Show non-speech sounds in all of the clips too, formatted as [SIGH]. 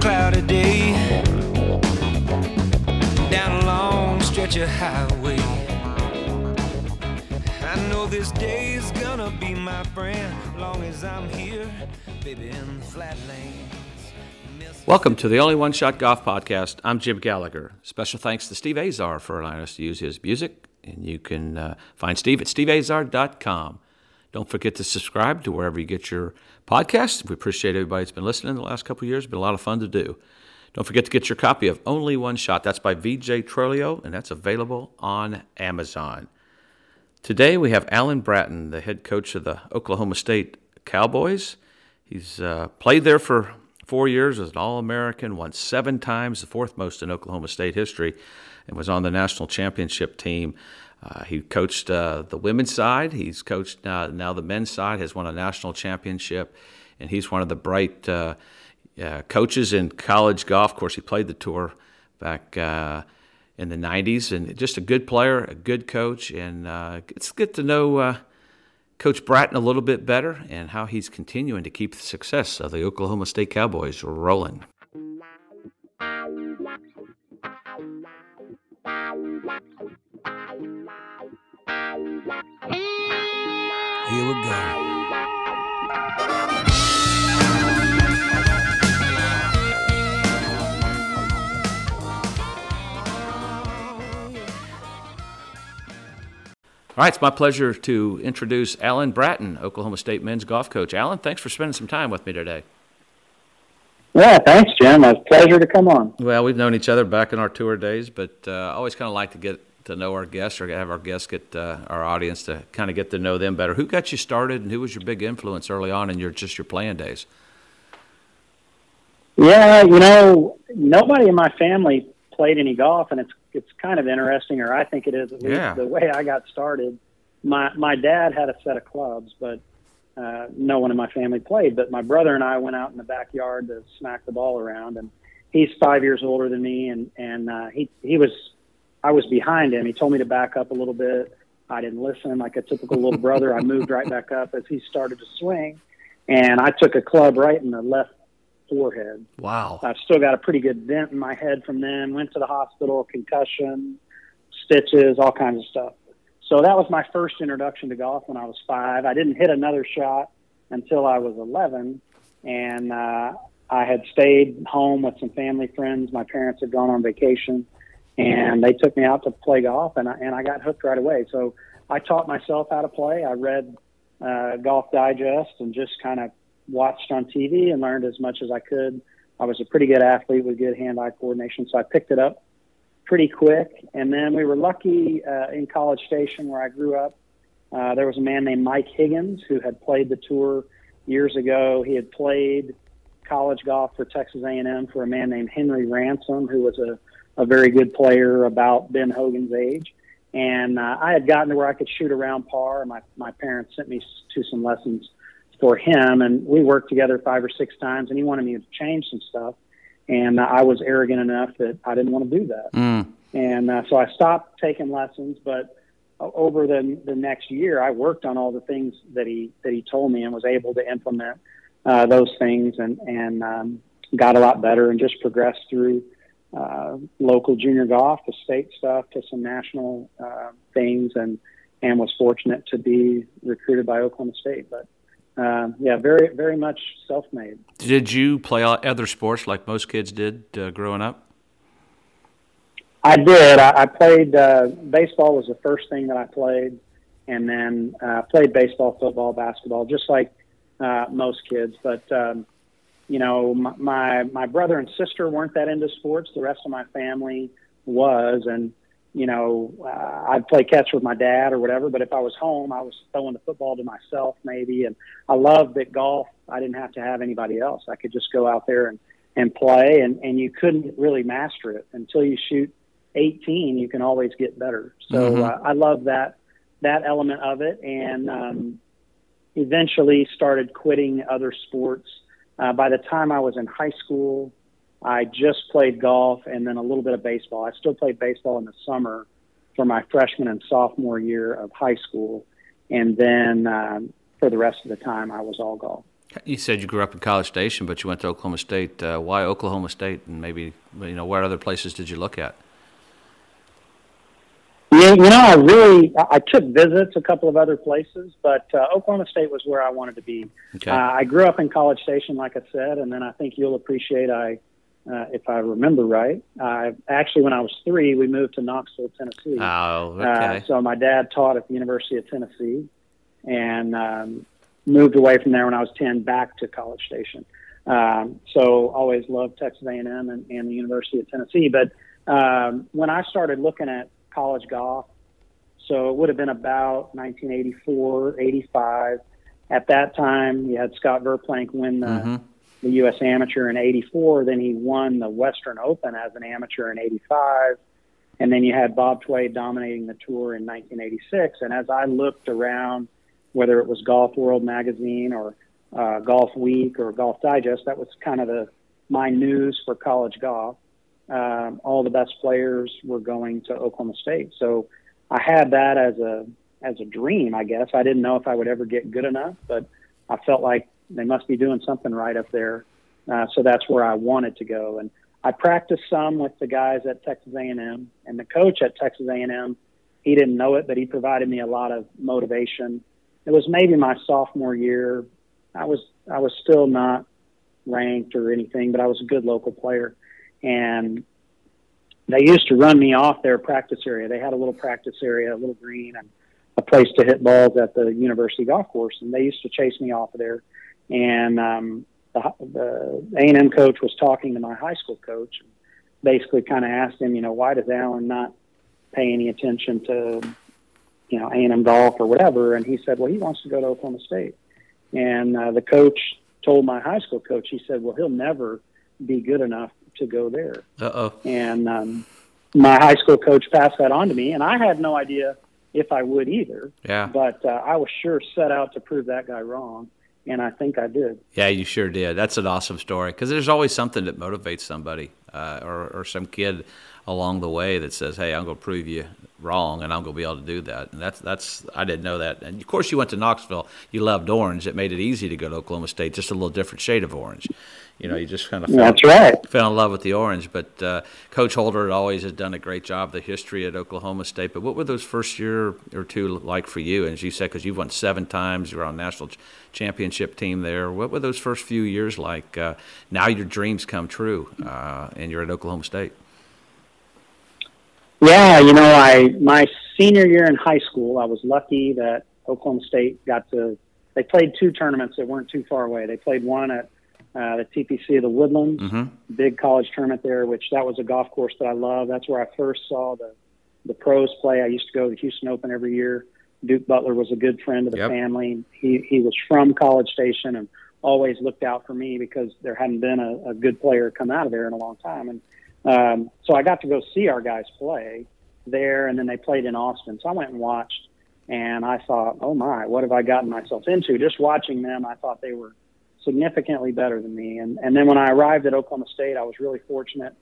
cloudy day down a long stretch of highway. I know this day is gonna be my friend long as I'm here, baby, in the flatlands. Welcome to the Only One Shot Golf Podcast. I'm Jim Gallagher. Special thanks to Steve Azar for allowing us to use his music. And you can uh, find Steve at steveazar.com. Don't forget to subscribe to wherever you get your podcasts. We appreciate everybody that's been listening the last couple years. It's been a lot of fun to do. Don't forget to get your copy of Only One Shot. That's by VJ Trolio, and that's available on Amazon. Today we have Alan Bratton, the head coach of the Oklahoma State Cowboys. He's uh, played there for four years as an All American, won seven times, the fourth most in Oklahoma State history, and was on the national championship team. Uh, he coached uh, the women's side. He's coached uh, now the men's side. Has won a national championship, and he's one of the bright uh, uh, coaches in college golf. Of course, he played the tour back in the '90s, and just a good player, a good coach, and it's good to know Coach Bratton a little bit better and how he's continuing to keep the success of the Oklahoma State Cowboys rolling. Here we go. All right, it's my pleasure to introduce Alan Bratton, Oklahoma State men's golf coach. Alan, thanks for spending some time with me today. Yeah, thanks, Jim. It's a pleasure to come on. Well, we've known each other back in our tour days, but uh, I always kind of like to get to know our guests or have our guests get uh, our audience to kind of get to know them better. Who got you started, and who was your big influence early on in your just your playing days? Yeah, you know, nobody in my family played any golf, and it's it's kind of interesting, or I think it is at least Yeah. the way I got started. My my dad had a set of clubs, but uh, no one in my family played. But my brother and I went out in the backyard to smack the ball around, and he's five years older than me, and and uh, he he was I was behind him. He told me to back up a little bit. I didn't listen, like a typical little brother. I moved right back up as he started to swing, and I took a club right in the left forehead. Wow. I've still got a pretty good dent in my head from then. Went to the hospital, concussion, stitches, all kinds of stuff. So that was my first introduction to golf when I was five. I didn't hit another shot until I was 11, and uh, I had stayed home with some family friends. My parents had gone on vacation, and they took me out to play golf, and I, and I got hooked right away. So I taught myself how to play. I read uh, Golf Digest and just kind of watched on TV and learned as much as I could. I was a pretty good athlete with good hand-eye coordination, so I picked it up pretty quick. And then we were lucky uh, in College Station, where I grew up. Uh, there was a man named Mike Higgins who had played the tour years ago. He had played college golf for Texas A&M for a man named Henry Ransom, who was a, a very good player about Ben Hogan's age. And uh, I had gotten to where I could shoot around par. My my parents sent me to some lessons for him, and we worked together five or six times. And he wanted me to change some stuff, and uh, I was arrogant enough that I didn't want to do that. Mm. And uh, so I stopped taking lessons. But over the the next year, I worked on all the things that he that he told me and was able to implement uh, those things and and um, got a lot better and just progressed through uh, local junior golf to state stuff to some national uh, things and and was fortunate to be recruited by Oklahoma State. But um, yeah, very very much self-made. Did you play other sports like most kids did uh, growing up? I did. I, I played uh, baseball was the first thing that I played, and then uh, played baseball, football, basketball, just like uh, most kids. But um, you know, my, my my brother and sister weren't that into sports. The rest of my family was, and you know, uh, I'd play catch with my dad or whatever. But if I was home, I was throwing the football to myself maybe. And I loved that golf. I didn't have to have anybody else. I could just go out there and and play. And and you couldn't really master it until you shoot 18. You can always get better. So Mhm. uh, I love that that element of it. And um, eventually started quitting other sports. Uh, by the time I was in high school, I just played golf and then a little bit of baseball. I still played baseball in the summer for my freshman and sophomore year of high school, and then um, for the rest of the time, I was all golf. You said you grew up in College Station, but you went to Oklahoma State. Uh, why Oklahoma State, and maybe you know where other places did you look at? Yeah, you know, I really I took visits a couple of other places, but uh, Oklahoma State was where I wanted to be. Okay. Uh, I grew up in College Station, like I said, and then I think you'll appreciate I, uh, if I remember right, I actually when I was three, we moved to Knoxville, Tennessee. Oh, Uh, okay. so my dad taught at the University of Tennessee, and um, moved away from there when I was ten back to College Station. Um, so always loved Texas A&M and, and the University of Tennessee. But um, when I started looking at college golf, so it would have been about 1984, 85. At that time, you had Scott Verplank win the, Mhm. the U.S. Amateur in '84. Then he won the Western Open as an amateur in '85. And then you had Bob Tway dominating the tour in 1986. And as I looked around, whether it was Golf World magazine or uh, Golf Week or Golf Digest, that was kind of the my news for college golf. Um, all the best players were going to Oklahoma State, so I had that as a as a dream. I guess I didn't know if I would ever get good enough, but I felt like they must be doing something right up there. Uh, so that's where I wanted to go, and I practiced some with the guys at Texas A&M, and the coach at Texas A&M. He didn't know it, but he provided me a lot of motivation. It was maybe my sophomore year. I was I was still not ranked or anything, but I was a good local player, and they used to run me off their practice area. They had a little practice area, a little green, and a place to hit balls at the university golf course, and they used to chase me off of there. And um, the the A and M coach was talking to my high school coach, and basically kind of asked him, you know, why does Alan not pay any attention to, you know, A and M golf or whatever? And he said, well, he wants to go to Oklahoma State. And uh, the coach told my high school coach, he said, well, he'll never be good enough to go there. Uh oh. And um, my high school coach passed that on to me, and I had no idea if I would either. Yeah. But uh, I was sure set out to prove that guy wrong, and I think I did. Yeah, you sure did. That's an awesome story because there's always something that motivates somebody uh, or, or some kid along the way that says, "Hey, I'm going to prove you wrong, and I'm going to be able to do that." And that's that's I didn't know that. And of course, you went to Knoxville. You loved orange. It made it easy to go to Oklahoma State. Just a little different shade of orange. You know, you just kind of fell, That's right. fell in love with the orange. But uh, Coach Holder always has done a great job. The history at Oklahoma State. But what were those first year or two like for you? And as you said, because you've won seven times, you were on national ch- championship team there. What were those first few years like? Uh, now your dreams come true, uh, and you're at Oklahoma State. Yeah, you know, I my senior year in high school, I was lucky that Oklahoma State got to. They played two tournaments that weren't too far away. They played one at uh, the TPC of the Woodlands, Mm-hmm. big college tournament there, which that was a golf course that I love. That's where I first saw the the pros play. I used to go to the Houston Open every year. Duke Butler was a good friend of the Yep. family. He he was from College Station and always looked out for me because there hadn't been a, a good player come out of there in a long time. And um, so I got to go see our guys play there, and then they played in Austin. So I went and watched, and I thought, oh my, what have I gotten myself into? Just watching them, I thought they were significantly better than me. And and then when I arrived at Oklahoma State, I was really fortunate.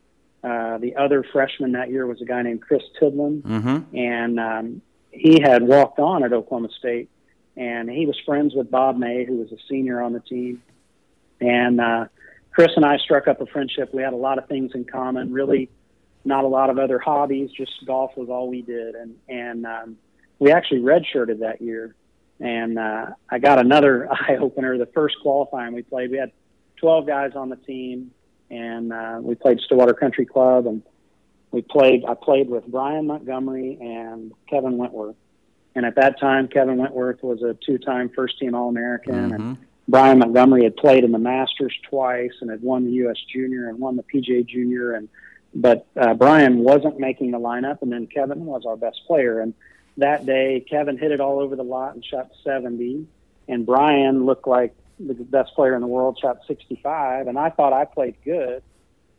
Uh, the other freshman that year was a guy named Chris Tidland, Mm-hmm. and um, he had walked on at Oklahoma State, and he was friends with Bob May, who was a senior on the team. And uh, Chris and I struck up a friendship. We had a lot of things in common. Really, not a lot of other hobbies. Just golf was all we did, and and um, we actually redshirted that year. And uh, I got another [LAUGHS] eye opener. The first qualifying we played, we had 12 guys on the team, and uh, we played Stillwater Country Club, and we played. I played with Brian Montgomery and Kevin Wentworth. And at that time, Kevin Wentworth was a two-time first-team All-American, Mm-hmm. and Brian Montgomery had played in the Masters twice and had won the U.S. Junior and won the PGA Junior. And but uh, Brian wasn't making the lineup, and then Kevin was our best player. And that day, Kevin hit it all over the lot and shot 70, and Brian looked like the best player in the world, shot 65. And I thought I played good,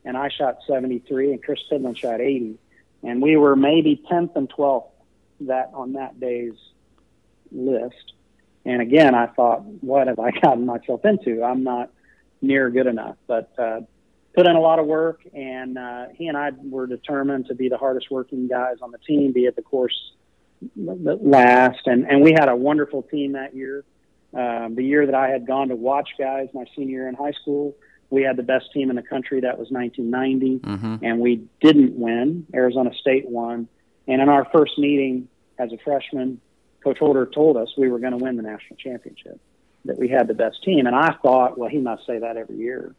and I shot 73, and Chris Tidland shot 80, and we were maybe 10th and 12th that on that day's list. And again, I thought, what have I [LAUGHS] gotten myself into? I'm not near good enough. But uh, put in a lot of work, and uh, he and I were determined to be the hardest working guys on the team, be at the course last. And, and we had a wonderful team that year. Um, the year that I had gone to watch guys, my senior year in high school, we had the best team in the country. That was 1990, mm-hmm. and we didn't win. Arizona State won. And in our first meeting as a freshman, Coach Holder told us we were going to win the national championship, that we had the best team. And I thought, well, he must say that every year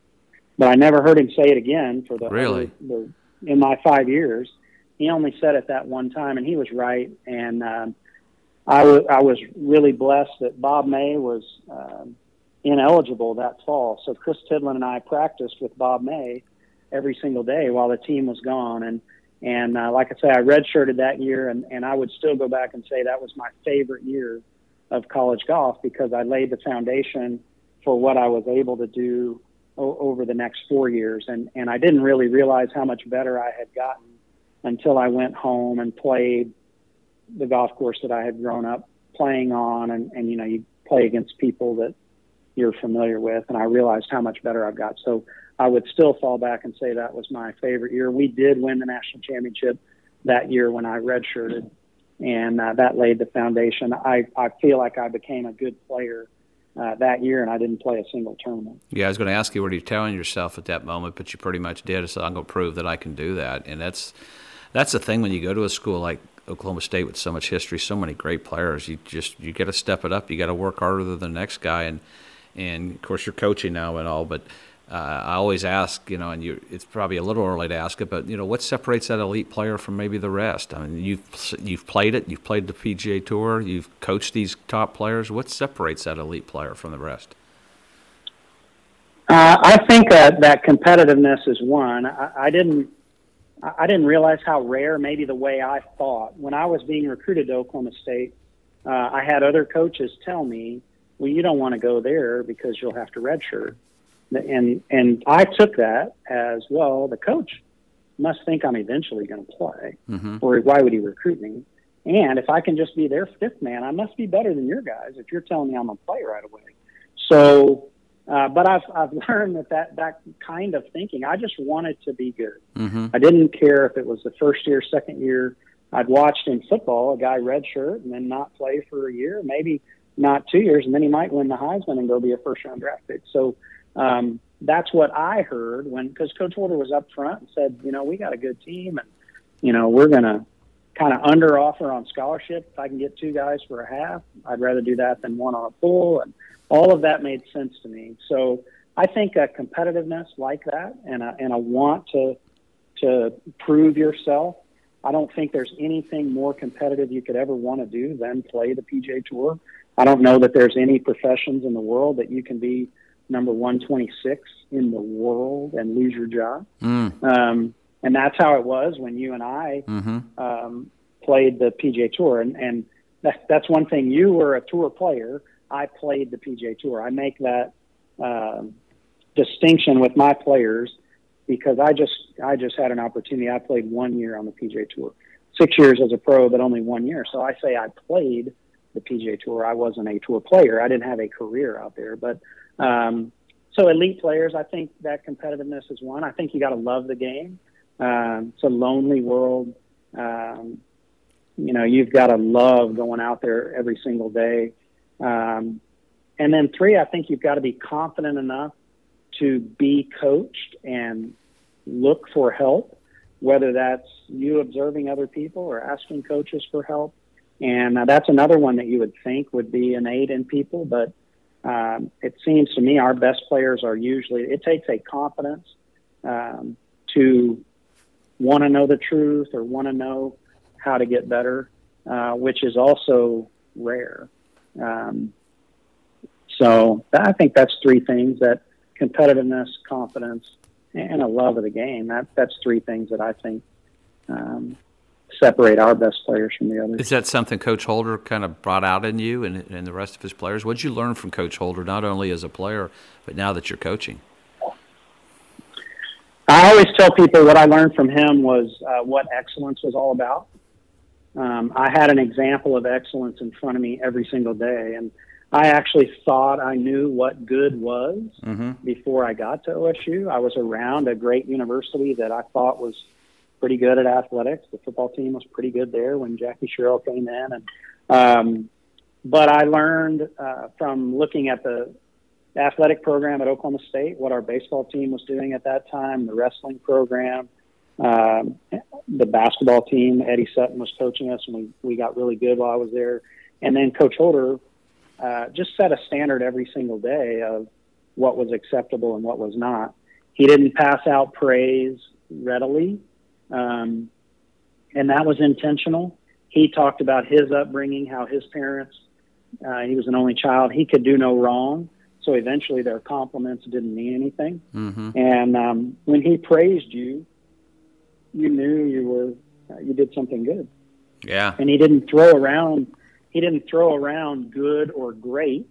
but I never heard him say it again for the really the, in my five years. He only said it that one time, and he was right. And um, I was really blessed that Bob May was um, ineligible that fall. So Chris Tidland and I practiced with Bob May every single day while the team was gone. And and uh, like I say, I redshirted that year, and and I would still go back and say that was my favorite year of college golf because I laid the foundation for what I was able to do o- over the next four years. And, and I didn't really realize how much better I had gotten until I went home and played the golf course that I had grown up playing on. And, and you know, you play against people that you're familiar with. And I realized how much better I've got. So I would still fall back and say that was my favorite year. We did win the national championship that year when I redshirted, and uh, that laid the foundation. I, I feel like I became a good player uh, that year, and I didn't play a single tournament. Yeah, I was going to ask you what are you telling yourself at that moment, but you pretty much did. So I'm going to prove that I can do that, and that's that's the thing when you go to a school like Oklahoma State with so much history, so many great players. You just you got to step it up. You got to work harder than the next guy, and and of course you're coaching now and all, but uh, I always ask, you know, and you, it's probably a little early to ask it, but you know, what separates that elite player from maybe the rest? I mean, you've you've played it, you've played the PGA Tour, you've coached these top players. What separates that elite player from the rest? Uh, I think that that competitiveness is one. I, I didn't I didn't realize how rare, maybe the way I thought when I was being recruited to Oklahoma State. Uh, I had other coaches tell me, "Well, you don't want to go there because you'll have to redshirt." and and I took that as well. The coach must think I'm eventually going to play, mm-hmm. or why would he recruit me? And if I can just be their fifth man, I must be better than your guys. If you're telling me I'm a play right away, so. Uh, but I've I've [LAUGHS] learned that, that that kind of thinking. I just wanted to be good. Mm-hmm. I didn't care if it was the first year, second year. I'd watched in football a guy redshirt and then not play for a year, maybe not two years, and then he might win the Heisman and go be a first round draft pick. So um, that's what I heard when because Coach Holder was up front and said, you know, we got a good team and you know we're gonna kind of under offer on scholarship. If I can get two guys for a half, I'd rather do that than one on a full. And all of that made sense to me. So I think a competitiveness like that and a, and a want to to prove yourself. I don't think there's anything more competitive you could ever want to do than play the PGA Tour. I don't know that there's any professions in the world that you can be number 126 in the world and lose your job. Mm. Um, and that's how it was when you and I mm-hmm. um, played the PGA Tour. And, and that, that's one thing. You were a tour player. I played the PGA Tour. I make that uh, distinction with my players because I just I just had an opportunity. I played one year on the PGA Tour, six years as a pro, but only one year. So I say I played the PGA Tour. I wasn't a tour player. I didn't have a career out there, but um, so elite players, I think that competitiveness is one. I think you got to love the game. Um, it's a lonely world. Um, you know, you've got to love going out there every single day. Um, and then three, I think you've got to be confident enough to be coached and look for help, whether that's you observing other people or asking coaches for help. And uh, that's another one that you would think would be innate in people, but um, it seems to me our best players are usually, it takes a confidence um, to want to know the truth or want to know how to get better, uh, which is also rare. Um, so I think that's three things that competitiveness, confidence, and a love of the game. That that's three things that I think um, separate our best players from the others. Is that something Coach Holder kind of brought out in you and, and the rest of his players? What did you learn from Coach Holder, not only as a player, but now that you're coaching? I always tell people what I learned from him was uh, what excellence was all about. Um, I had an example of excellence in front of me every single day, and I actually thought I knew what good was Mm-hmm. before I got to OSU. I was around a great university that I thought was pretty good at athletics. The football team was pretty good there when Jackie Sherrill came in, and um, but I learned uh, from looking at the athletic program at Oklahoma State what our baseball team was doing at that time, the wrestling program, um, the basketball team. Eddie Sutton was coaching us, and we we got really good while I was there. And then Coach Holder uh, just set a standard every single day of what was acceptable and what was not. He didn't pass out praise readily, um, and that was intentional. He talked about his upbringing, how his parents, uh, he was an only child, he could do no wrong. So eventually their compliments didn't mean anything. Mm-hmm. And um, when he praised you, you knew you were, uh, you did something good Yeah. and he didn't throw around he didn't throw around good or great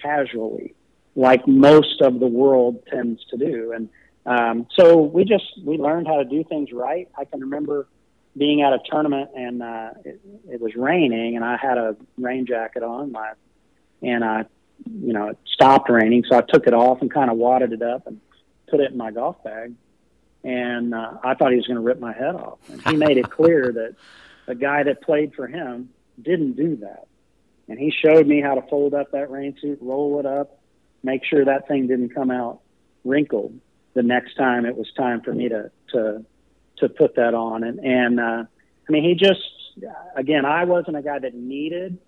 casually like most of the world tends to do and um, so we just we learned how to do things right i can remember being at a tournament and uh, it, it was raining and i had a rain jacket on my and i you know it stopped raining so i took it off and kind of wadded it up and put it in my golf bag and uh, i thought he was going to rip my head off and he made it [LAUGHS] clear that a guy that played for him didn't do that. And he showed me how to fold up that rain suit, roll it up, make sure that thing didn't come out wrinkled the next time it was time for me to to to put that on. And and uh, I mean, he just again, I wasn't a guy that needed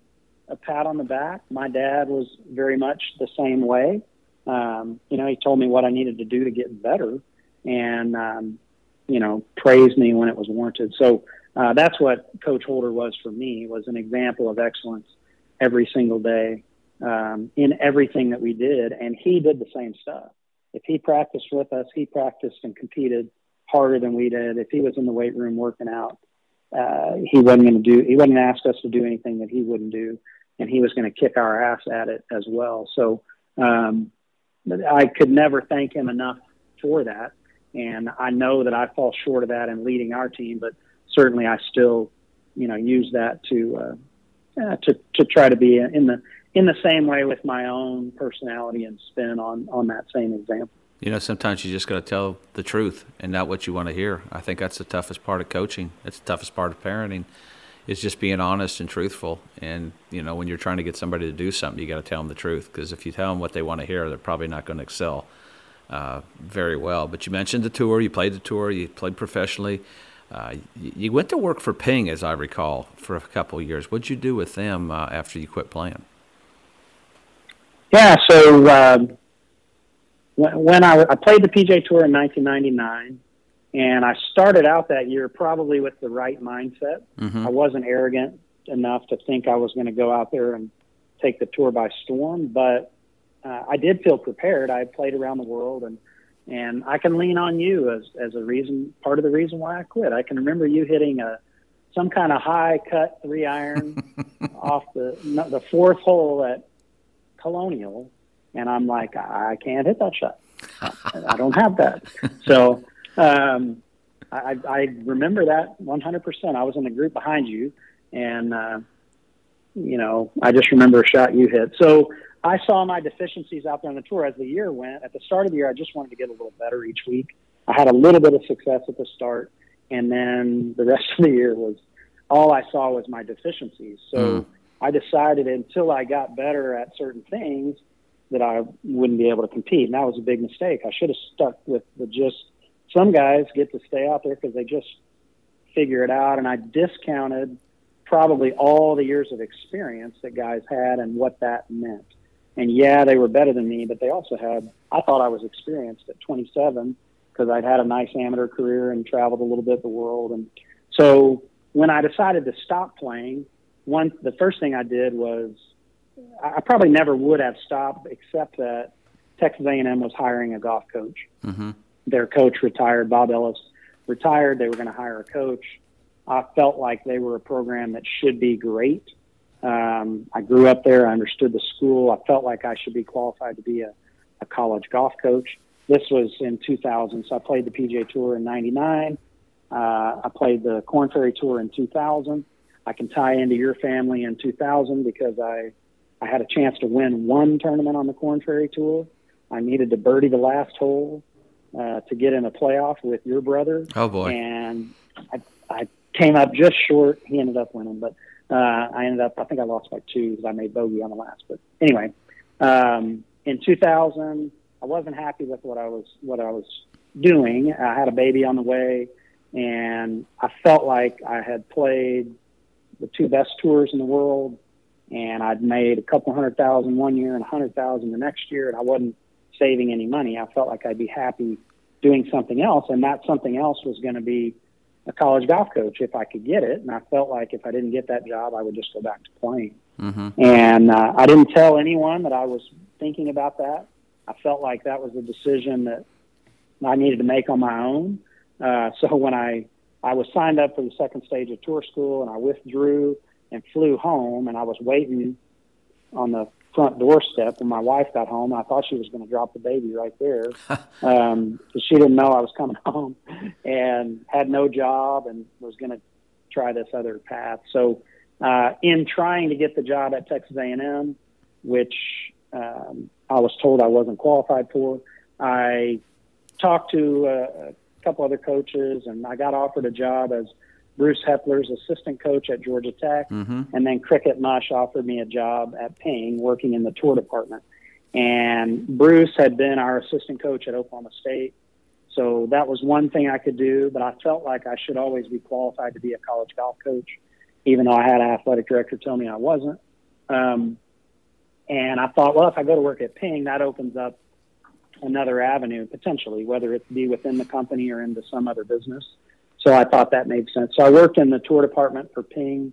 a pat on the back. My dad was very much the same way. Um, you know, he told me what I needed to do to get better, and um, you know, praised me when it was warranted. So uh, that's what Coach Holder was for me. Was an example of excellence every single day um, in everything that we did, and he did the same stuff. If he practiced with us, he practiced and competed harder than we did. If he was in the weight room working out, uh, he wasn't going to do. He wasn't going to ask us to do anything that he wouldn't do, and he was going to kick our ass at it as well. So um, I could never thank him enough for that, and I know that I fall short of that in leading our team, but certainly I still, you know, use that to uh, uh, to to try to be in the in the same way with my own personality and spin on on that same example. You know, sometimes you just got to tell the truth and not what you want to hear. I think that's the toughest part of coaching. It's the toughest part of parenting is just being honest and truthful. And, you know, when you're trying to get somebody to do something, you got to tell them the truth because if you tell them what they want to hear, they're probably not going to excel uh, very well. But you mentioned the tour, you played the tour, you played professionally. Uh, you went to work for Ping, as I recall, for a couple of years. What'd you do with them uh, after you quit playing? Yeah, so um, when, when I, I played the PGA Tour in 1999, and I started out that year probably with the right mindset. Mm-hmm. I wasn't arrogant enough to think I was going to go out there and take the tour by storm, but uh, I did feel prepared. I had played around the world, and and I can lean on you as as a reason, part of the reason why I quit. I can remember you hitting a some kind of high cut three iron [LAUGHS] off the the fourth hole at Colonial, and I'm like, I can't hit that shot. I don't have that. So um, I, I remember that 100%. I was in the group behind you, and uh, you know, I just remember a shot you hit. So I saw my deficiencies out there on the tour as the year went. At the start of the year, I just wanted to get a little better each week. I had a little bit of success at the start, and then the rest of the year was all I saw was my deficiencies. So. Mm. I decided until I got better at certain things that I wouldn't be able to compete. And that was a big mistake. I should have stuck with the just some guys get to stay out there because they just figure it out. And I discounted probably all the years of experience that guys had and what that meant. And yeah, they were better than me, but they also had, I thought I was experienced at 27 because I'd had a nice amateur career and traveled a little bit the world. And so when I decided to stop playing, one the first thing I did was I probably never would have stopped except that Texas A&M was hiring a golf coach. Mm-hmm. Their coach retired. Bob Ellis retired. They were going to hire a coach. I felt like they were a program that should be great. Um, I grew up there. I understood the school. I felt like I should be qualified to be a, a college golf coach. This was in 2000, so I played the PGA Tour in '99. Uh, I played the Korn Ferry Tour in 2000. I can tie into your family in 2000 because I I had a chance to win one tournament on the Korn Ferry Tour. I needed to birdie the last hole uh, to get in a playoff with your brother. Oh boy! And I, I came up just short. He ended up winning, but uh, I ended up. I think I lost by two because I made bogey on the last. But anyway, um, in 2000, I wasn't happy with what I was what I was doing. I had a baby on the way, and I felt like I had played the two best tours in the world, and I'd made a couple hundred thousand one year and a hundred thousand the next year, and I wasn't saving any money. I felt like I'd be happy doing something else, and that something else was going to be a college golf coach if I could get it. And I felt like if I didn't get that job, I would just go back to playing. Mm-hmm. And uh, I didn't tell anyone that I was thinking about that. I felt like that was a decision that I needed to make on my own. Uh, so when I I was signed up for the second stage of tour school, and I withdrew and flew home, and I was waiting on the front doorstep when my wife got home. I thought she was going to drop the baby right there [LAUGHS] um, she didn't know I was coming home [LAUGHS] and had no job and was going to try this other path. So, uh, in trying to get the job at Texas A&M, which um, I was told I wasn't qualified for, I talked to a couple other coaches and I got offered a job as Bruce Heppler's assistant coach at Georgia Tech, mm-hmm. and then Cricket Mush offered me a job at Ping, working in the tour department. And Bruce had been our assistant coach at Oklahoma State, so that was one thing I could do. But I felt like I should always be qualified to be a college golf coach, even though I had an athletic director tell me I wasn't. Um, and I thought, well, if I go to work at Ping, that opens up another avenue potentially, whether it be within the company or into some other business. So I thought that made sense. So I worked in the tour department for Ping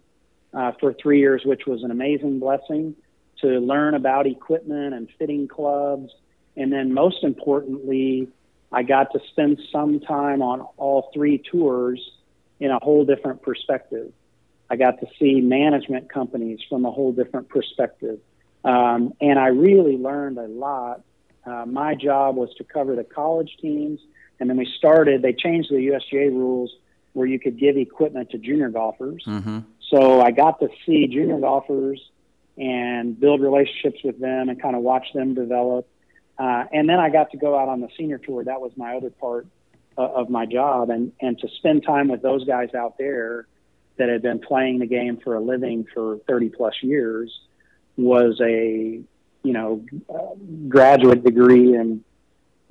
uh, for three years, which was an amazing blessing to learn about equipment and fitting clubs. And then most importantly, I got to spend some time on all three tours in a whole different perspective. I got to see management companies from a whole different perspective. Um, and I really learned a lot. Uh, my job was to cover the college teams. And then we started, they changed the USGA rules where you could give equipment to junior golfers. Mm-hmm. So I got to see junior golfers and build relationships with them and kind of watch them develop. Uh, and then I got to go out on the senior tour. That was my other part uh, of my job, and and to spend time with those guys out there that had been playing the game for a living for 30 plus years was a you know uh, graduate degree in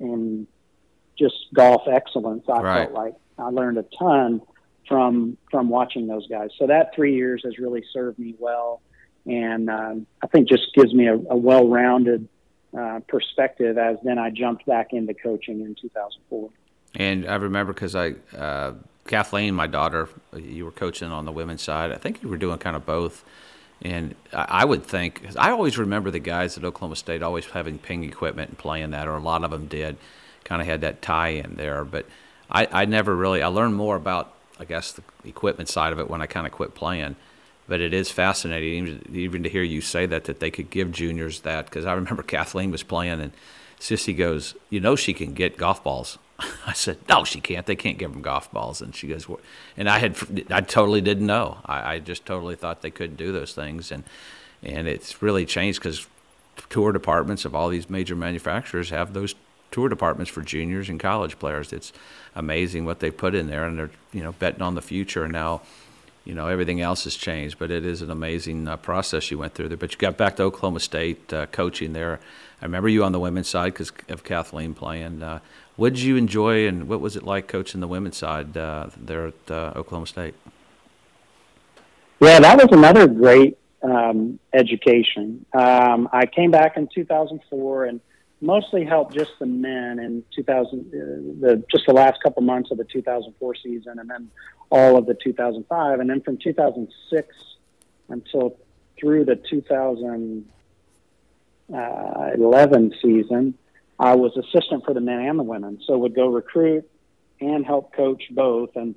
in just golf excellence. I right. felt like I learned a ton from from watching those guys. So that three years has really served me well, and um, I think just gives me a, a well-rounded uh, perspective. As then I jumped back into coaching in 2004. And I remember because I. Uh, Kathleen, my daughter, you were coaching on the women's side. I think you were doing kind of both. And I would think, I always remember the guys at Oklahoma State always having ping equipment and playing that, or a lot of them did, kind of had that tie in there. But I, I never really I learned more about I guess the equipment side of it when I kind of quit playing. But it is fascinating even to hear you say that that they could give juniors that because I remember [LAUGHS] Kathleen was playing and Sissy goes, you know, she can get golf balls. [LAUGHS] I said, no, she can't. They can't give them golf balls. And she goes, what? and I had, I totally didn't know. I, I just totally thought they couldn't do those things. And, and it's really changed because tour departments of all these major manufacturers have those tour departments for juniors and college players. It's amazing what they put in there, and they're you know betting on the future. And now, you know everything else has changed, but it is an amazing uh, process you went through there. But you got back to Oklahoma State uh, coaching there. I remember you on the women's side because of Kathleen playing. Uh, what did you enjoy, and what was it like coaching the women's side uh, there at uh, Oklahoma State? Yeah, that was another great um, education. Um, I came back in 2004 and mostly helped just the men in 2000, uh, the just the last couple months of the 2004 season, and then all of the 2005, and then from 2006 until through the 2011 season, I was assistant for the men and the women, so would go recruit and help coach both. And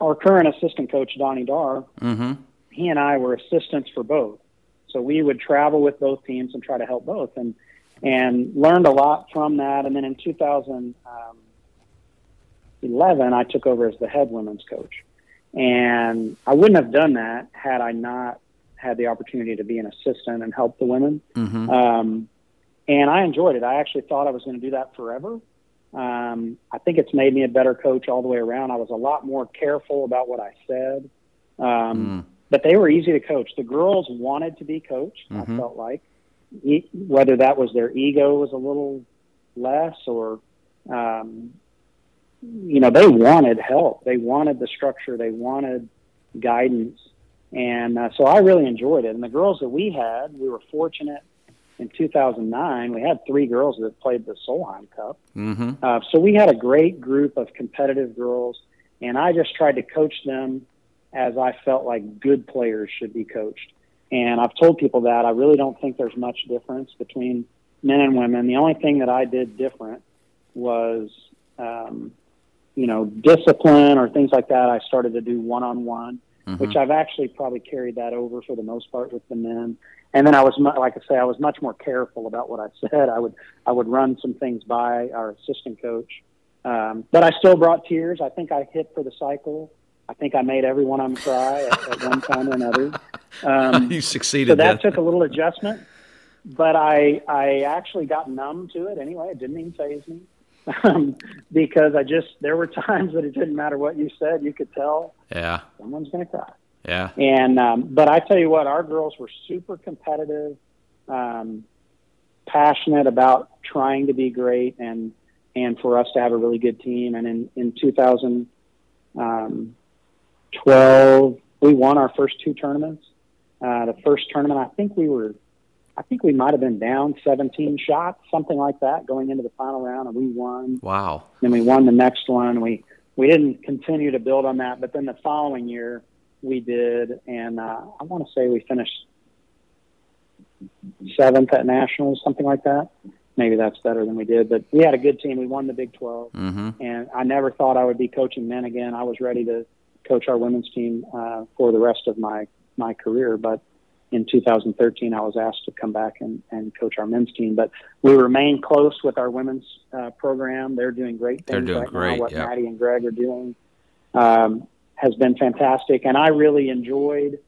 our current assistant coach, Donnie Darr, mm-hmm. he and I were assistants for both. So we would travel with both teams and try to help both. And and learned a lot from that. And then in 2011, I took over as the head women's coach. And I wouldn't have done that had I not had the opportunity to be an assistant and help the women. Mm-hmm. Um, and I enjoyed it. I actually thought I was going to do that forever. Um, I think it's made me a better coach all the way around. I was a lot more careful about what I said. Um, Mm. But they were easy to coach. The girls wanted to be coached, Mhm. I felt like. E- whether that was their ego was a little less or, um, you know, they wanted help. They wanted the structure. They wanted guidance. And uh, so I really enjoyed it. And the girls that we had, we were fortunate in 2009. We had three girls that played the Solheim Cup. Mm-hmm. Uh, so we had a great group of competitive girls, and I just tried to coach them as I felt like good players should be coached. And I've told people that I really don't think there's much difference between men and women. The only thing that I did different was, um, you know, discipline or things like that. I started to do one on one, which I've actually probably carried that over for the most part with the men. And then I was, mu- like I say, I was much more careful about what I [LAUGHS] said. I would, I would run some things by our assistant coach. Um, but I still brought tears. I think I hit for the cycle. I think I made every one of them cry at, at one time or another. [LAUGHS] Um, [LAUGHS] you succeeded. so that then. took a little adjustment, but I I actually got numb to it anyway. It didn't even phase me [LAUGHS] um, because I just there were times that it didn't matter what you said, you could tell yeah, someone's going to cry. yeah. And um, but I tell you what, our girls were super competitive, um, passionate about trying to be great, and and for us to have a really good team. And in in 2012, we won our first two tournaments. Uh, the first tournament, I think we were, I think we might have been down 17 shots, something like that, going into the final round, and we won Wow. then we won the next one. We we didn't continue to build on that, but then the following year we did, and uh, I want to say we finished seventh at nationals, something like that. Maybe that's better than we did, but we had a good team. We won the Big 12, Mm-hmm. and I never thought I would be coaching men again. I was ready to coach our women's team uh, for the rest of my my career, but in 2013 I was asked to come back and, and coach our men's team. But we remain close with our women's uh, program. They're doing great things They're doing right great, now. What yeah. Maddie and Greg are doing um, has been fantastic, and I really enjoyed.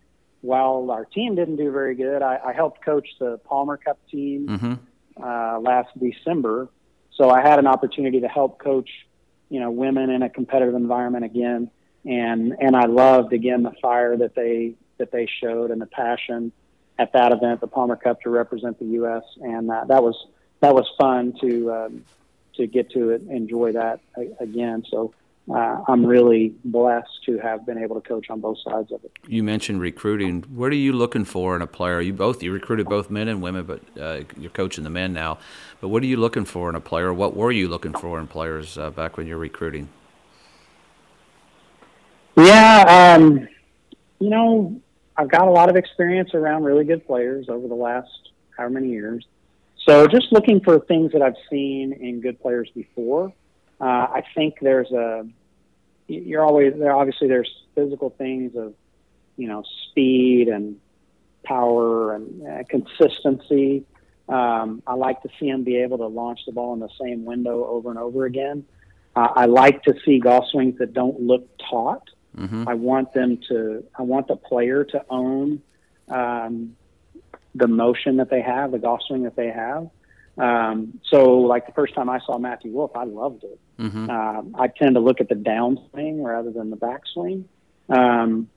While our team didn't do very good, I, I helped coach the Palmer Cup team Mm-hmm. uh, last December. So I had an opportunity to help coach, you know, women in a competitive environment again, and and I loved again the fire that they that they showed and the passion at that event, the Palmer Cup, to represent the U.S. and uh, that was that was fun to um, to get to enjoy that a- again. So. Uh, I'm really blessed to have been able to coach on both sides of it. You mentioned recruiting. What are you looking for in a player? You both you recruited both men and women, but uh, you're coaching the men now. But what are you looking for in a player? What were you looking for in players uh, back when you're recruiting? Yeah, um, you know, I've got a lot of experience around really good players over the last however many years. So just looking for things that I've seen in good players before. Uh, I think there's a you're always there. Obviously, there's physical things of you know speed and power and uh, consistency. Um, I like to see them be able to launch the ball in the same window over and over again. Uh, I like to see golf swings that don't look taut. Mm-hmm. I want them to. I want the player to own um, the motion that they have, the golf swing that they have. Um, so, like the first time I saw Matthew Wolff, I loved it. Mm-hmm. Um, I tend to look at the downswing rather than the backswing. Um,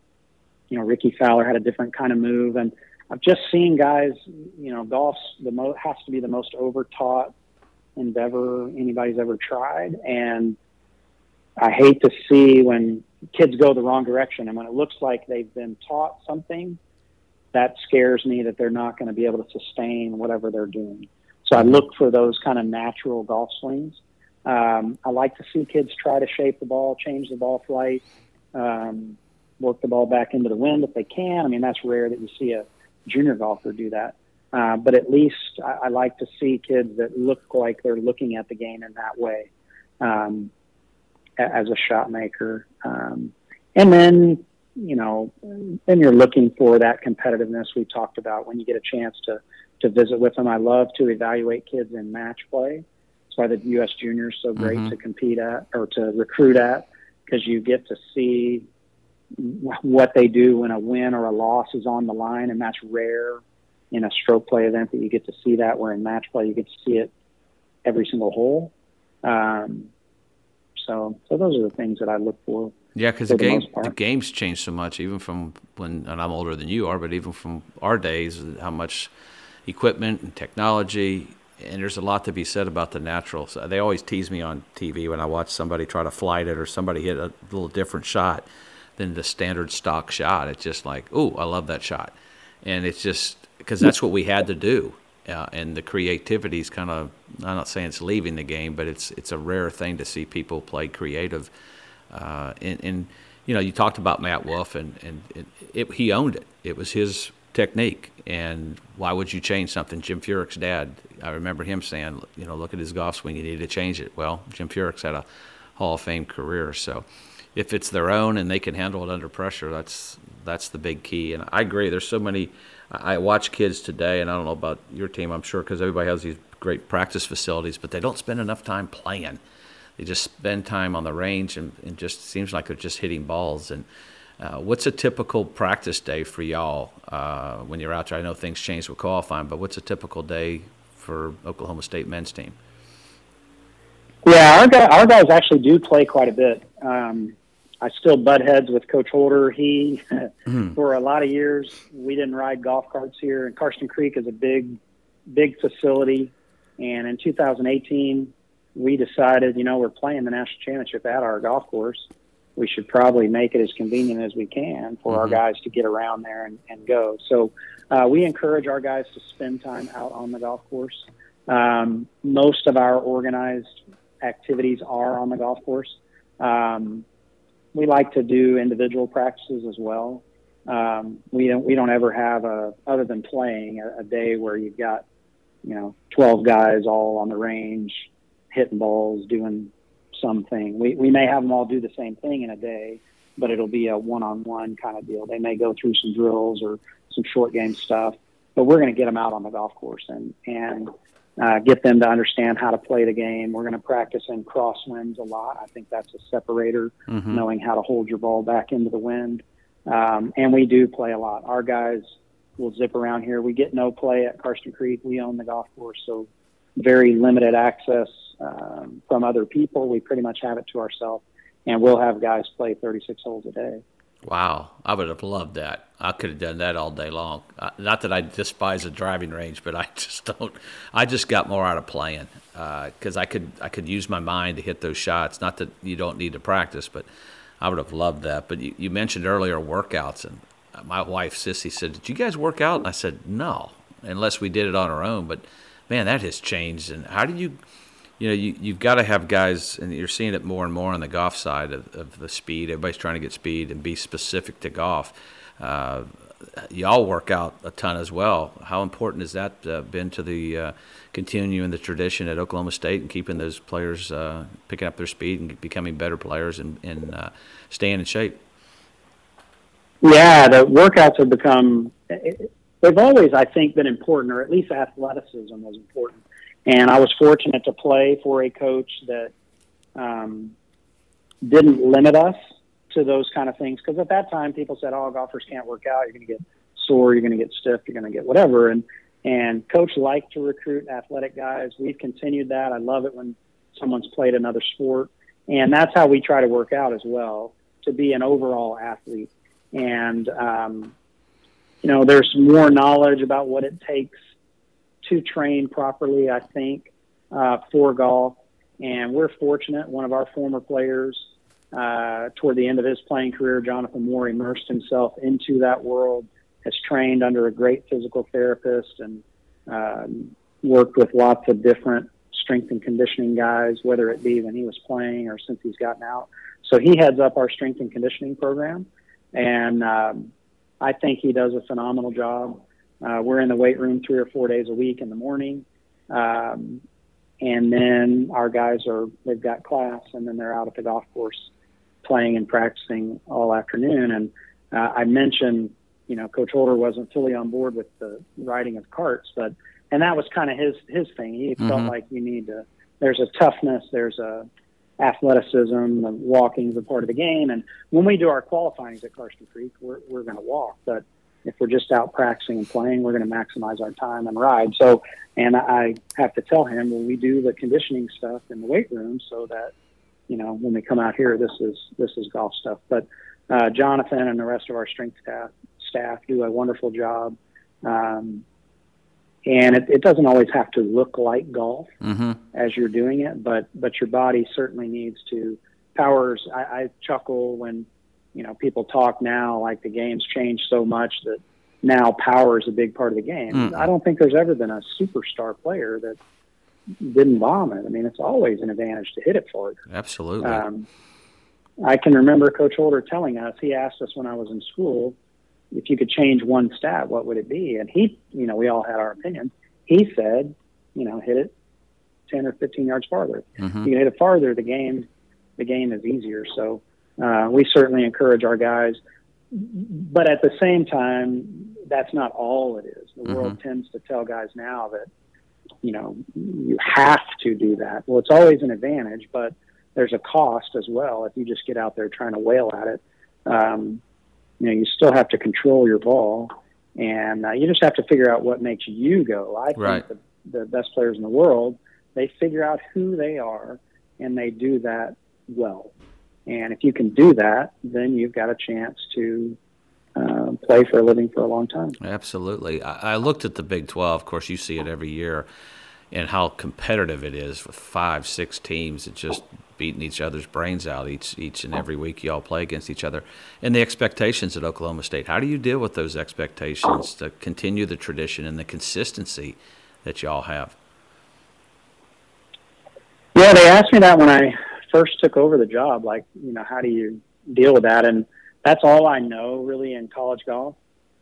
you know, Rickie Fowler had a different kind of move, and I've just seen guys. You know, golf's the mo- has to be the most overtaught endeavor anybody's ever tried, and I hate to see when kids go the wrong direction, and when it looks like they've been taught something, that scares me that they're not going to be able to sustain whatever they're doing. So I look for those kind of natural golf swings. Um, I like to see kids try to shape the ball, change the ball flight, um, work the ball back into the wind if they can. I mean, that's rare that you see a junior golfer do that. Uh, but at least I, I like to see kids that look like they're looking at the game in that way um, as a shot maker. Um, and then, you know, then you're looking for that competitiveness we talked about when you get a chance to to visit with them. I love to evaluate kids in match play. That's why the U.S. Juniors so great Mhm. to compete at or to recruit at because you get to see what they do when a win or a loss is on the line, and that's rare in a stroke play event that you get to see that. Where in match play, you get to see it every single hole. Um, so, so those are the things that I look for. Yeah, because the, the game the game's changed so much, even from when, and I'm older than you are, but even from our days, how much equipment and technology, and there's a lot to be said about the natural. So they always tease me on TV when I watch somebody try to flight it or somebody hit a little different shot than the standard stock shot. It's just like, oh, I love that shot, and it's just because that's what we had to do. Uh, and the creativity is kind of I'm not saying it's leaving the game, but it's it's a rare thing to see people play creative. Uh, and, and, you know, you talked about Matt Wolff, and and it, it, he owned it. It was his technique, and why would you change something? Jim Furyk's dad, I remember him saying, you know, look at his golf swing. You need to change it. Well, Jim Furyk's had a Hall of Fame career, so if it's their own and they can handle it under pressure, that's that's the big key. And I agree. There's so many. I watch kids today, and I don't know about your team. I'm sure because everybody has these great practice facilities, but they don't spend enough time playing. They just spend time on the range, and, and just seems like they're just hitting balls. And uh, what's a typical practice day for y'all uh, when you're out there? I know things change with qualifying, but what's a typical day for Oklahoma State men's team? Yeah, our, guy, our guys actually do play quite a bit. Um, I still butt heads with Coach Holder. He, mm-hmm. [LAUGHS] for a lot of years, we didn't ride golf carts here, and Karsten Creek is a big, big facility. And in 2018, we decided, you know, we're playing the national championship at our golf course. We should probably make it as convenient as we can for mm-hmm. our guys to get around there and, and go. So uh, we encourage our guys to spend time out on the golf course. Um, most of our organized activities are on the golf course. Um, we like to do individual practices as well. Um, we don't we don't ever have a other than playing a, a day where you've got you know 12 guys all on the range hitting balls doing something. We we may have them all do the same thing in a day, but it'll be a one-on-one kind of deal. They may go through some drills or some short game stuff, but we're going to get them out on the golf course and and uh, get them to understand how to play the game. We're going to practice in crosswinds a lot. I think that's a separator, mm-hmm. knowing how to hold your ball back into the wind. Um, and we do play a lot. Our guys will zip around here. We get no play at Karsten Creek. We own the golf course, so very limited access um, from other people. We pretty much have it to ourselves, and we'll have guys play 36 holes a day. Wow, I would have loved that. I could have done that all day long. Not that I despise a driving range, but I [LAUGHS] just don't. I just got more out of playing because uh, I could I could use my mind to hit those shots. Not that you don't need to practice, but I would have loved that. But you, you mentioned earlier workouts, and my wife Sissy said, "Did you guys work out?" And I said, "No, unless we did it on our own." But man, that has changed. And how did you? You know, you, you've got to have guys, and you're seeing it more and more on the golf side of, of the speed. Everybody's trying to get speed and be specific to golf. Uh, y'all work out a ton as well. How important has that uh, been to the uh, continuing the tradition at Oklahoma State and keeping those players uh, picking up their speed and becoming better players and, and uh, staying in shape? Yeah, the workouts have become. They've always, I think, been important, or at least athleticism was important and I was fortunate to play for a coach that um, didn't limit us to those kind of things. Because at that time, people said, "Oh, golfers can't work out. You're going to get sore. You're going to get stiff. You're going to get whatever." And and coach liked to recruit athletic guys. We've continued that. I love it when someone's played another sport, and that's how we try to work out as well to be an overall athlete. And um, you know, there's more knowledge about what it takes to train properly, I think, uh, for golf. And we're fortunate. One of our former players, uh, toward the end of his playing career, Jonathan Moore immersed himself into that world, has trained under a great physical therapist, and um, worked with lots of different strength and conditioning guys, whether it be when he was playing or since he's gotten out. So he heads up our strength and conditioning program, and um, I think he does a phenomenal job. Uh, we're in the weight room three or four days a week in the morning. Um, and then our guys are, they've got class and then they're out at the golf course playing and practicing all afternoon. And uh, I mentioned, you know, Coach Holder wasn't fully on board with the riding of carts, but, and that was kind of his, his thing. He mm-hmm. felt like you need to, there's a toughness, there's a, athleticism, the walking is a part of the game. And when we do our qualifying at Karsten Creek, we're, we're going to walk. But if we're just out practicing and playing, we're going to maximize our time and ride. So, and I have to tell him, well, we do the conditioning stuff in the weight room so that, you know, when we come out here, this is, this is golf stuff. But, uh, Jonathan and the rest of our strength staff, staff do a wonderful job. Um, and it, it doesn't always have to look like golf mm-hmm. as you're doing it, but but your body certainly needs to powers. I, I chuckle when you know people talk now like the game's changed so much that now power is a big part of the game. Mm. I don't think there's ever been a superstar player that didn't bomb it. I mean, it's always an advantage to hit it farther. Absolutely. Um, I can remember Coach Holder telling us. He asked us when I was in school if you could change one stat, what would it be? And he, you know, we all had our opinions. He said, you know, hit it 10 or 15 yards farther. Mhm. You can hit it farther, the game, the game is easier. So uh, we certainly encourage our guys, but at the same time, that's not all it is. The world tends to tell guys now that, you know, you have to do that. Well, it's always an advantage, but there's a cost as well if you just get out there trying to wail at it. Um, you know, you still have to control your ball, and uh, you just have to figure out what makes you go. I think Right. the, the best players in the world, they figure out who they are, and they do that well. And if you can do that, then you've got a chance to uh, play for a living for a long time. Absolutely. I, I looked at the Big 12. Of course, you see it every year, and how competitive it is with five, six teams that just beating each other's brains out each each and every week. You all play against each other, and the expectations at Oklahoma State. How do you deal with those expectations to continue the tradition and the consistency that y'all have? Yeah, they asked me that when I first took over the job. Like, you know, how do you deal with that? And that's all I know really in college golf.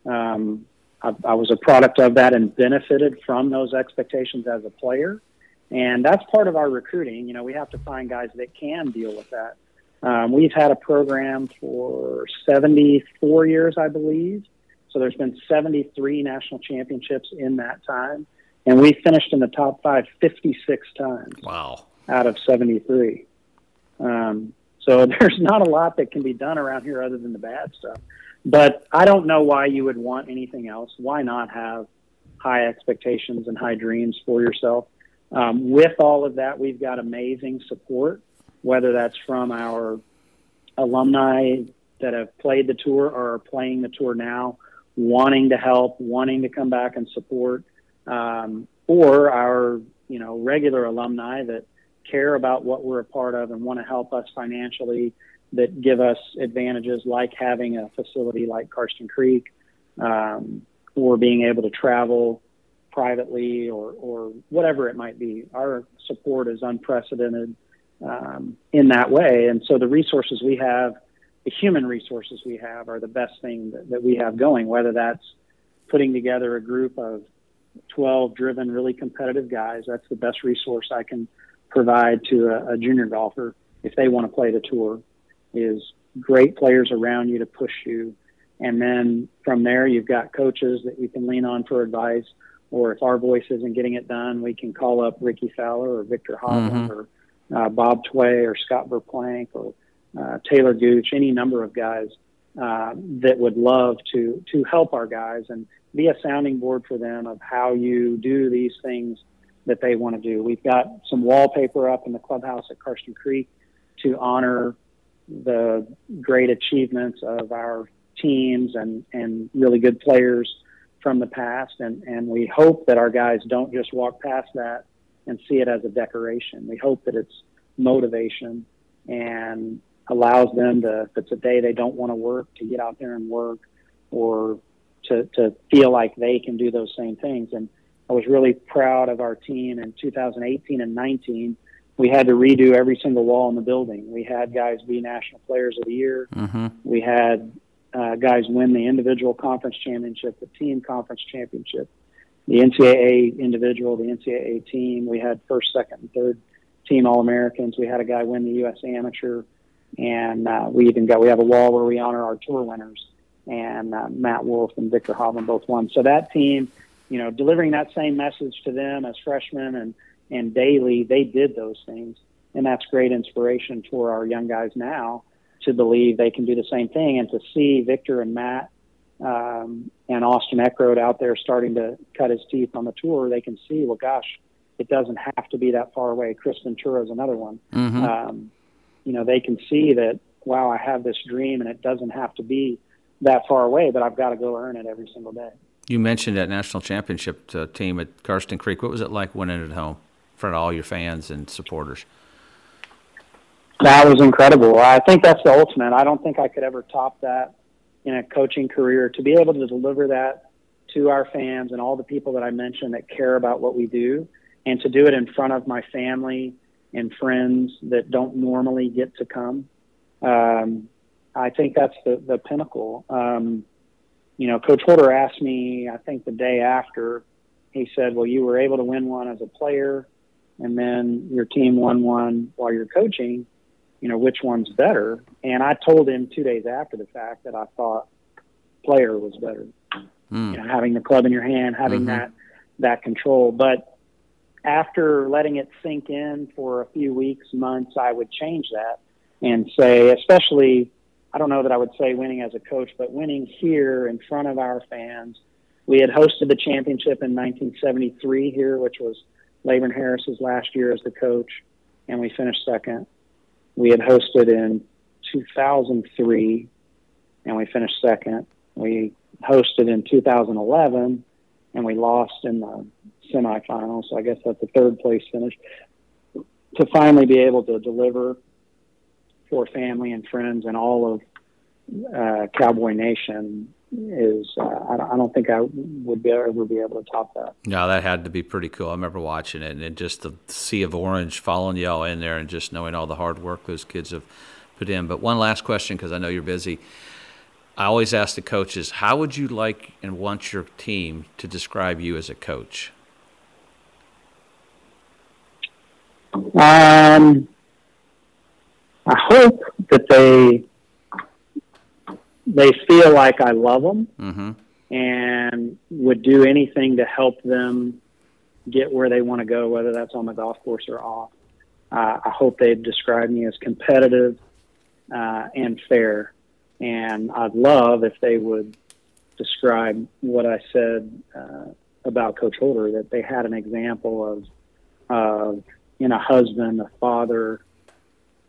Um, I, I was a product of that and benefited from those expectations as a player. And that's part of our recruiting. You know, we have to find guys that can deal with that. Um, we've had a program for 74 years, I believe. So there's been 73 national championships in that time. And we finished in the top five 56 times Wow. out of 73. Um, so [LAUGHS] there's not a lot that can be done around here other than the bad stuff. But I don't know why you would want anything else. Why not have high expectations and high dreams for yourself? Um, with all of that, we've got amazing support, whether that's from our alumni that have played the tour or are playing the tour now, wanting to help, wanting to come back and support, um, or our you know regular alumni that care about what we're a part of and want to help us financially that give us advantages like having a facility like Karsten Creek um, or being able to travel privately or, or whatever it might be. Our support is unprecedented um, in that way. And so the resources we have, the human resources we have, are the best thing that, that we have going, whether that's putting together a group of 12 driven, really competitive guys. That's the best resource I can provide to a, a junior golfer if they want to play the tour is great players around you to push you. And then from there, you've got coaches that you can lean on for advice. Or if our voice isn't getting it done, we can call up Rickie Fowler or Viktor Hovland Mhm. or uh, Bob Tway or Scott Verplank or uh, Taylor Gooch, any number of guys uh, that would love to to help our guys and be a sounding board for them of how you do these things that they want to do. We've got some wallpaper up in the clubhouse at Karsten Creek to honor the great achievements of our teams and, and really good players from the past. And, and we hope that our guys don't just walk past that and see it as a decoration. We hope that it's motivation and allows them to, if it's a day they don't want to work, to get out there and work or to, to feel like they can do those same things. And I was really proud of our team in 2018 and 19. We had to redo every single wall in the building. We had guys be national players of the year. Mm-hmm. We had uh, guys win the individual conference championship, the team conference championship, the NCAA individual, the NCAA team. We had first, second, and third team All Americans. We had a guy win the U.S. Amateur, and uh, we even got we have a wall where we honor our tour winners. And uh, Matt Wolff and Viktor Hovland both won. So that team, you know, delivering that same message to them as freshmen and and daily, they did those things. and that's great inspiration for our young guys now to believe they can do the same thing and to see Viktor and Matt um, and Austin Eckroat out there starting to cut his teeth on the tour. They can see, well, gosh, it doesn't have to be that far away. Kris Ventura is another one. Mm-hmm. Um, you know, they can see that, wow, I have this dream and it doesn't have to be that far away, but I've got to go earn it every single day. You mentioned that national championship uh, team at Karsten Creek. What was it like winning at home in front of all your fans and supporters? That was incredible. I think that's the ultimate. I don't think I could ever top that in a coaching career. To be able to deliver that to our fans and all the people that I mentioned that care about what we do, and to do it in front of my family and friends that don't normally get to come. Um, I think that's the, the pinnacle. Um, you know, Coach Holder asked me, I think the day after, he said, Well, you were able to win one as a player, and then your team won one while you're coaching you know, which one's better. And I told him two days after the fact that I thought player was better. Mm. You know, having the club in your hand, having mm-hmm. that that control. But after letting it sink in for a few weeks, months, I would change that and say, especially, I don't know that I would say winning as a coach, but winning here in front of our fans. We had hosted the championship in 1973 here, which was Labron Harris's last year as the coach, and we finished second. We had hosted in 2003, and we finished second. We hosted in 2011, and we lost in the semifinals. So I guess that's the third place finish. To finally be able to deliver for family and friends and all of uh, Cowboy Nation is uh, I, don't think I would be, ever be able to top that. No, that had to be pretty cool. I remember watching it and just the sea of orange following y'all in there and just knowing all the hard work those kids have put in. But one last question because I know you're busy. I always ask the coaches, how would you like and want your team to describe you as a coach? Um, I hope that they they feel like I love them mm-hmm. and would do anything to help them get where they want to go, whether that's on the golf course or off. Uh, I hope they'd describe me as competitive uh, and fair. And I'd love if they would describe what I said uh, about Coach Holder, that they had an example of, of in a husband, a father,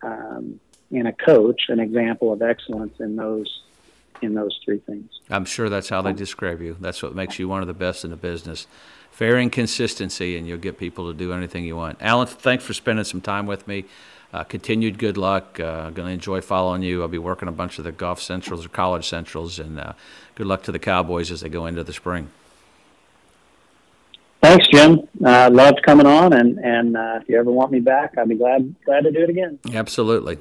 um, and a coach, an example of excellence in those in those three things. I'm sure that's how they describe you. That's what makes you one of the best in the business. Fair and consistency, and you'll get people to do anything you want. Alan, thanks for spending some time with me. Uh, continued good luck. Uh, going to enjoy following you. I'll be working a bunch of the golf centrals or college centrals, and uh, good luck to the Cowboys as they go into the spring. Thanks, Jim. Uh, loved coming on, and and uh, if you ever want me back, I'd be glad glad to do it again. Absolutely.